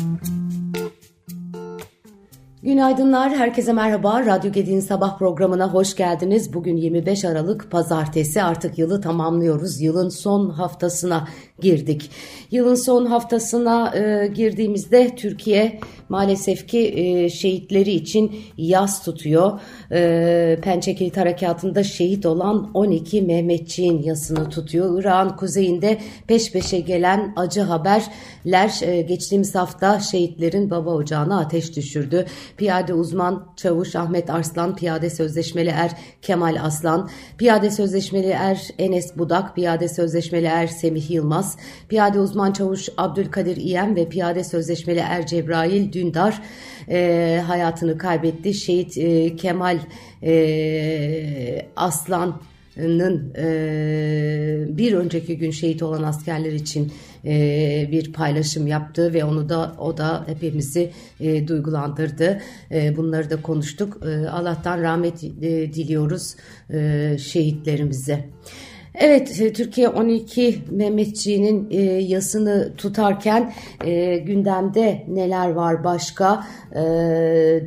Mm-hmm. Günaydınlar, herkese merhaba. Radyo Gedi'nin sabah programına hoş geldiniz. Bugün 25 Aralık Pazartesi. Artık yılı tamamlıyoruz. Yılın son haftasına girdik. Yılın son haftasına e, girdiğimizde Türkiye maalesef ki e, şehitleri için yaz tutuyor. E, Pençekilit Harekatı'nda şehit olan 12 Mehmetçiğin yasını tutuyor. Irak'ın kuzeyinde peş peşe gelen acı haberler e, geçtiğimiz hafta şehitlerin baba ocağına ateş düşürdü. Piyade uzman çavuş Ahmet Arslan, piyade sözleşmeli er Kemal Aslan, piyade sözleşmeli er Enes Budak, piyade sözleşmeli er Semih Yılmaz, piyade uzman çavuş Abdülkadir İyem ve piyade sözleşmeli er Cebrail Dündar e, hayatını kaybetti. Şehit e, Kemal e, Aslan bir önceki gün şehit olan askerler için bir paylaşım yaptı ve onu da o da hepimizi duygulandırdı. Bunları da konuştuk. Allah'tan rahmet diliyoruz şehitlerimize. Evet e, Türkiye 12 Mehmetçiğinin e, yasını tutarken e, gündemde neler var başka? E,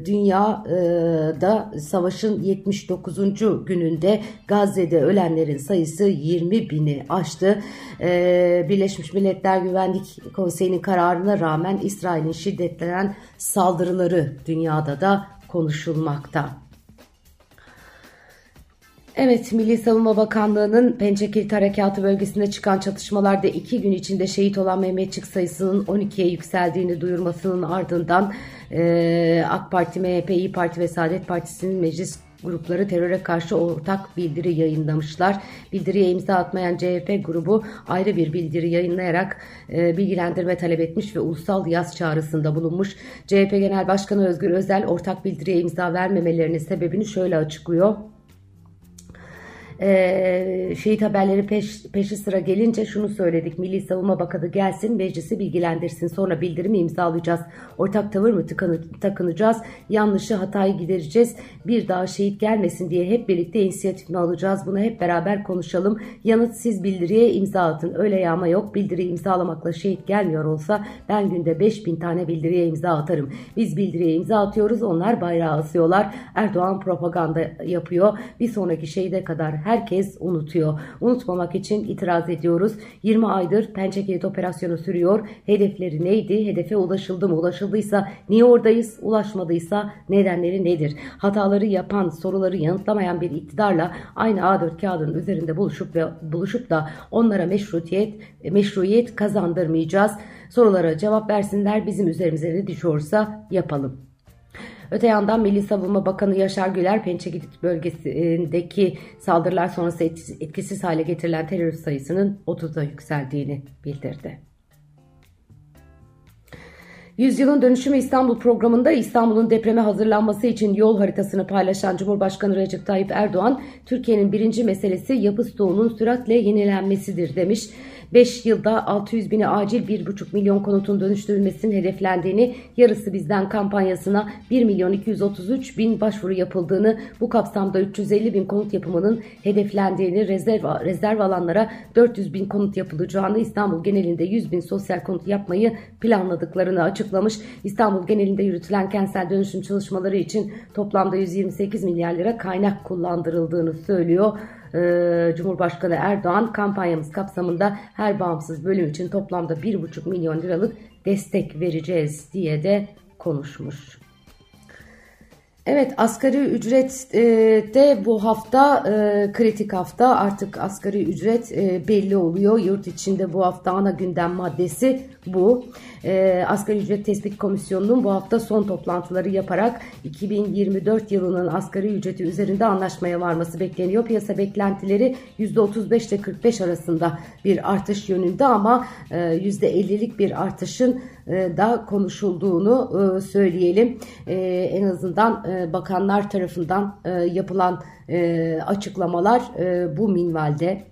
dünyada e, savaşın 79. gününde Gazze'de ölenlerin sayısı 20 bini aştı. E, Birleşmiş Milletler Güvenlik Konseyi'nin kararına rağmen İsrail'in şiddetlenen saldırıları dünyada da konuşulmakta. Evet, Milli Savunma Bakanlığı'nın Pençekilit Harekatı bölgesinde çıkan çatışmalarda iki gün içinde şehit olan Mehmetçik sayısının 12'ye yükseldiğini duyurmasının ardından e, AK Parti, MHP, İyi Parti ve Saadet Partisi'nin meclis grupları teröre karşı ortak bildiri yayınlamışlar. Bildiriye imza atmayan CHP grubu ayrı bir bildiri yayınlayarak e, bilgilendirme talep etmiş ve ulusal yaz çağrısında bulunmuş. CHP Genel Başkanı Özgür Özel ortak bildiriye imza vermemelerinin sebebini şöyle açıklıyor e, şehit haberleri peş, peşi sıra gelince şunu söyledik. Milli Savunma Bakanı gelsin meclisi bilgilendirsin sonra bildirimi imzalayacağız. Ortak tavır mı tıkanı, takınacağız? Yanlışı hatayı gidereceğiz. Bir daha şehit gelmesin diye hep birlikte inisiyatif mi alacağız? Bunu hep beraber konuşalım. Yanıt siz bildiriye imza atın. Öyle yağma yok. Bildiri imzalamakla şehit gelmiyor olsa ben günde 5000 tane bildiriye imza atarım. Biz bildiriye imza atıyoruz onlar bayrağı asıyorlar. Erdoğan propaganda yapıyor. Bir sonraki şehide kadar herkes unutuyor. Unutmamak için itiraz ediyoruz. 20 aydır Pençekilit operasyonu sürüyor. Hedefleri neydi? Hedefe ulaşıldı mı? Ulaşıldıysa niye oradayız? Ulaşmadıysa nedenleri nedir? Hataları yapan, soruları yanıtlamayan bir iktidarla aynı A4 kağıdının üzerinde buluşup ve buluşup da onlara meşrutiyet meşruiyet kazandırmayacağız. Sorulara cevap versinler. Bizim üzerimize ne düşüyorsa yapalım. Öte yandan Milli Savunma Bakanı Yaşar Güler Pençekilit bölgesindeki saldırılar sonrası etkisiz hale getirilen terörist sayısının 30'a yükseldiğini bildirdi. Yüzyılın Dönüşümü İstanbul programında İstanbul'un depreme hazırlanması için yol haritasını paylaşan Cumhurbaşkanı Recep Tayyip Erdoğan, Türkiye'nin birinci meselesi yapı stoğunun süratle yenilenmesidir demiş. 5 yılda 600 bini acil 1,5 milyon konutun dönüştürülmesinin hedeflendiğini, yarısı bizden kampanyasına 1 milyon 233 bin başvuru yapıldığını, bu kapsamda 350 bin konut yapımının hedeflendiğini, rezerv, rezerv alanlara 400 bin konut yapılacağını, İstanbul genelinde 100 bin sosyal konut yapmayı planladıklarını açıklamış. İstanbul genelinde yürütülen kentsel dönüşüm çalışmaları için toplamda 128 milyar lira kaynak kullandırıldığını söylüyor. Ee, Cumhurbaşkanı Erdoğan kampanyamız kapsamında her bağımsız bölüm için toplamda 1,5 milyon liralık destek vereceğiz diye de konuşmuş. Evet asgari ücret e, de bu hafta e, kritik hafta artık asgari ücret e, belli oluyor. Yurt içinde bu hafta ana gündem maddesi bu. E, asgari ücret tespit komisyonunun bu hafta son toplantıları yaparak 2024 yılının asgari ücreti üzerinde anlaşmaya varması bekleniyor. Piyasa beklentileri %35 ile 45 arasında bir artış yönünde ama e, %50'lik bir artışın da konuşulduğunu e, söyleyelim. E, en azından bakanlar tarafından yapılan açıklamalar bu minvalde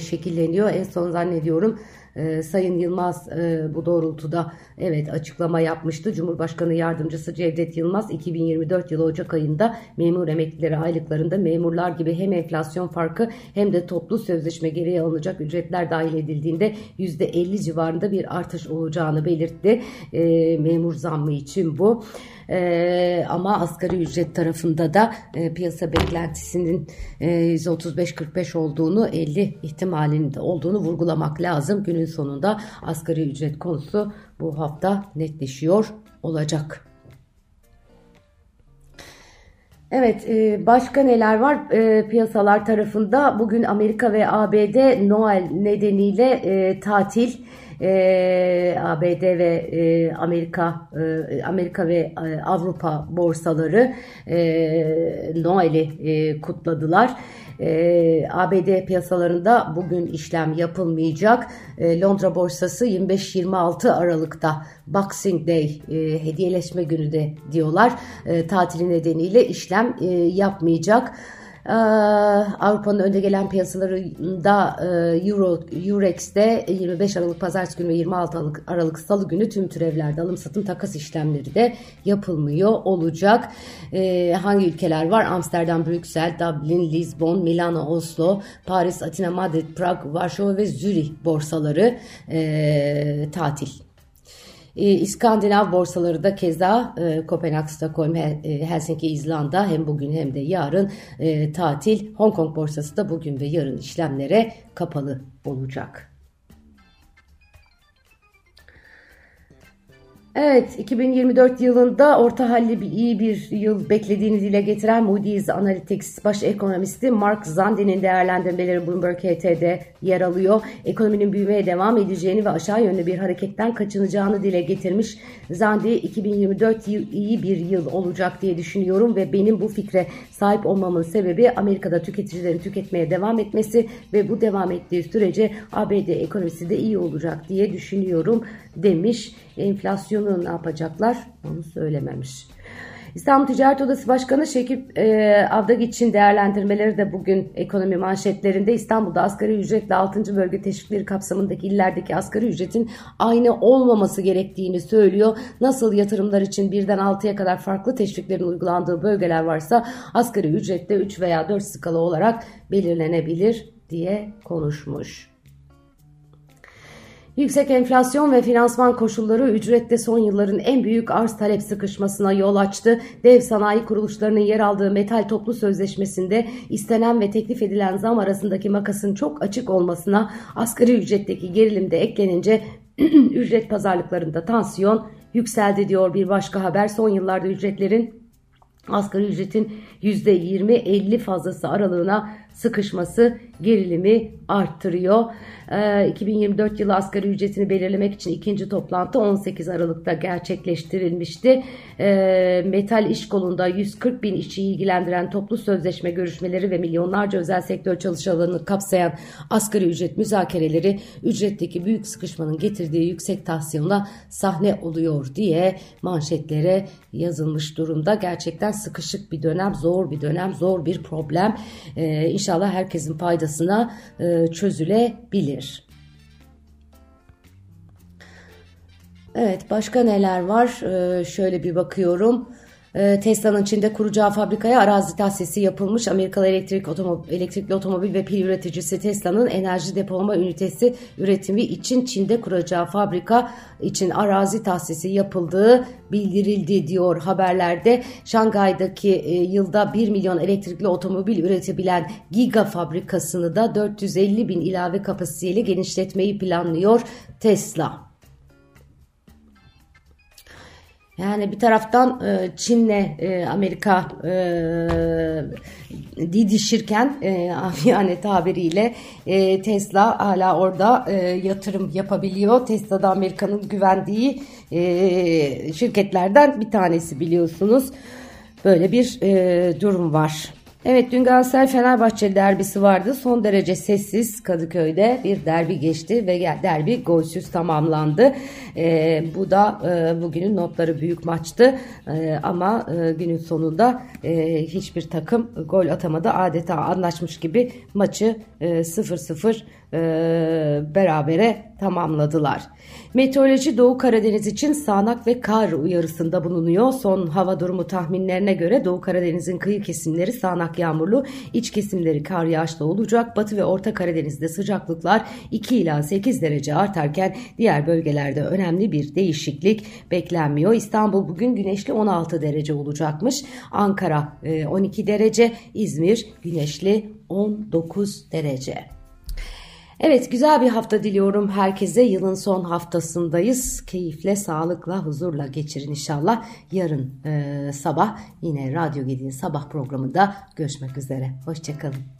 şekilleniyor. En son zannediyorum E, Sayın Yılmaz e, bu doğrultuda evet açıklama yapmıştı. Cumhurbaşkanı Yardımcısı Cevdet Yılmaz 2024 yılı Ocak ayında memur emeklileri aylıklarında memurlar gibi hem enflasyon farkı hem de toplu sözleşme gereği alınacak ücretler dahil edildiğinde %50 civarında bir artış olacağını belirtti. E, memur zammı için bu. E, ama asgari ücret tarafında da e, piyasa beklentisinin e, %35-45 olduğunu 50 ihtimalinde olduğunu vurgulamak lazım. Günün sonunda asgari ücret konusu bu hafta netleşiyor olacak. Evet, e, başka neler var e, piyasalar tarafında? Bugün Amerika ve ABD Noel nedeniyle e, tatil e, ABD ve e, Amerika e, Amerika ve e, Avrupa borsaları e, Noel'i e, kutladılar. E, ABD piyasalarında bugün işlem yapılmayacak. E, Londra borsası 25-26 Aralık'ta Boxing Day e, hediyeleşme günü de diyorlar. E, tatili nedeniyle işlem e, yapmayacak. Ee, Avrupa'nın önde gelen piyasalarında e, Euro, Eurex'te 25 Aralık Pazartesi günü ve 26 Aralık, Aralık Salı günü tüm türevlerde alım satım takas işlemleri de yapılmıyor olacak. Ee, hangi ülkeler var? Amsterdam, Brüksel, Dublin, Lisbon, Milano, Oslo, Paris, Atina, Madrid, Prag, Varşova ve Zürih borsaları e, tatil. E, İskandinav borsaları da keza e, Kopenhag, Stockholm, e, Helsinki, İzlanda hem bugün hem de yarın e, tatil. Hong Kong borsası da bugün ve yarın işlemlere kapalı olacak. Evet, 2024 yılında orta halli bir iyi bir yıl beklediğini dile getiren Moody's Analytics baş ekonomisti Mark Zandi'nin değerlendirmeleri Bloomberg HT'de yer alıyor. Ekonominin büyümeye devam edeceğini ve aşağı yönlü bir hareketten kaçınacağını dile getirmiş. Zandi 2024 yıl iyi bir yıl olacak diye düşünüyorum ve benim bu fikre sahip olmamın sebebi Amerika'da tüketicilerin tüketmeye devam etmesi ve bu devam ettiği sürece ABD ekonomisi de iyi olacak diye düşünüyorum demiş. Enflasyonu ne yapacaklar onu söylememiş. İstanbul Ticaret Odası Başkanı Şekip e, Avdagiç'in değerlendirmeleri de bugün ekonomi manşetlerinde İstanbul'da asgari ücretle 6. bölge teşvikleri kapsamındaki illerdeki asgari ücretin aynı olmaması gerektiğini söylüyor. Nasıl yatırımlar için birden 6'ya kadar farklı teşviklerin uygulandığı bölgeler varsa asgari ücrette 3 veya 4 skala olarak belirlenebilir diye konuşmuş. Yüksek enflasyon ve finansman koşulları ücrette son yılların en büyük arz talep sıkışmasına yol açtı. Dev sanayi kuruluşlarının yer aldığı metal toplu sözleşmesinde istenen ve teklif edilen zam arasındaki makasın çok açık olmasına asgari ücretteki gerilim de eklenince ücret pazarlıklarında tansiyon yükseldi diyor bir başka haber. Son yıllarda ücretlerin asgari ücretin %20-50 fazlası aralığına sıkışması gerilimi arttırıyor. 2024 ee, yılı asgari ücretini belirlemek için ikinci toplantı 18 Aralık'ta gerçekleştirilmişti. Ee, metal iş kolunda 140 bin işçiyi ilgilendiren toplu sözleşme görüşmeleri ve milyonlarca özel sektör çalışanlarını kapsayan asgari ücret müzakereleri ücretteki büyük sıkışmanın getirdiği yüksek tansiyona sahne oluyor diye manşetlere yazılmış durumda. Gerçekten sıkışık bir dönem, zor bir dönem, zor bir problem. Ee, inşallah herkesin faydasına e, çözülebilir. Evet başka neler var? Ee, şöyle bir bakıyorum. Ee, Tesla'nın Çin'de kuracağı fabrikaya arazi tahsisi yapılmış. Amerikalı elektrik otomobil, elektrikli otomobil ve pil üreticisi Tesla'nın enerji depolama ünitesi üretimi için Çin'de kuracağı fabrika için arazi tahsisi yapıldığı bildirildi diyor haberlerde. Şangay'daki e, yılda 1 milyon elektrikli otomobil üretebilen Giga fabrikasını da 450 bin ilave kapasiteyle genişletmeyi planlıyor Tesla. Yani bir taraftan e, Çin'le e, Amerika e, didişirken yani tabiriyle Tesla hala orada yatırım yapabiliyor. Tesla da Amerika'nın güvendiği şirketlerden bir tanesi biliyorsunuz. Böyle bir durum var. Evet dün Galatasaray Fenerbahçe derbisi vardı. Son derece sessiz Kadıköy'de bir derbi geçti ve derbi golsüz tamamlandı. E, bu da e, bugünün notları büyük maçtı. E, ama e, günün sonunda e, hiçbir takım gol atamadı. Adeta anlaşmış gibi maçı 0-0 e, berabere tamamladılar. Meteoroloji Doğu Karadeniz için sağanak ve kar uyarısında bulunuyor. Son hava durumu tahminlerine göre Doğu Karadeniz'in kıyı kesimleri sağanak yağmurlu, iç kesimleri kar yağışlı olacak. Batı ve Orta Karadeniz'de sıcaklıklar 2 ila 8 derece artarken diğer bölgelerde önemli bir değişiklik beklenmiyor. İstanbul bugün güneşli 16 derece olacakmış. Ankara 12 e, derece, İzmir güneşli 19 derece. Evet güzel bir hafta diliyorum herkese. Yılın son haftasındayız. Keyifle, sağlıkla, huzurla geçirin inşallah. Yarın e, sabah yine Radyo Gedi'nin sabah programında görüşmek üzere. Hoşçakalın.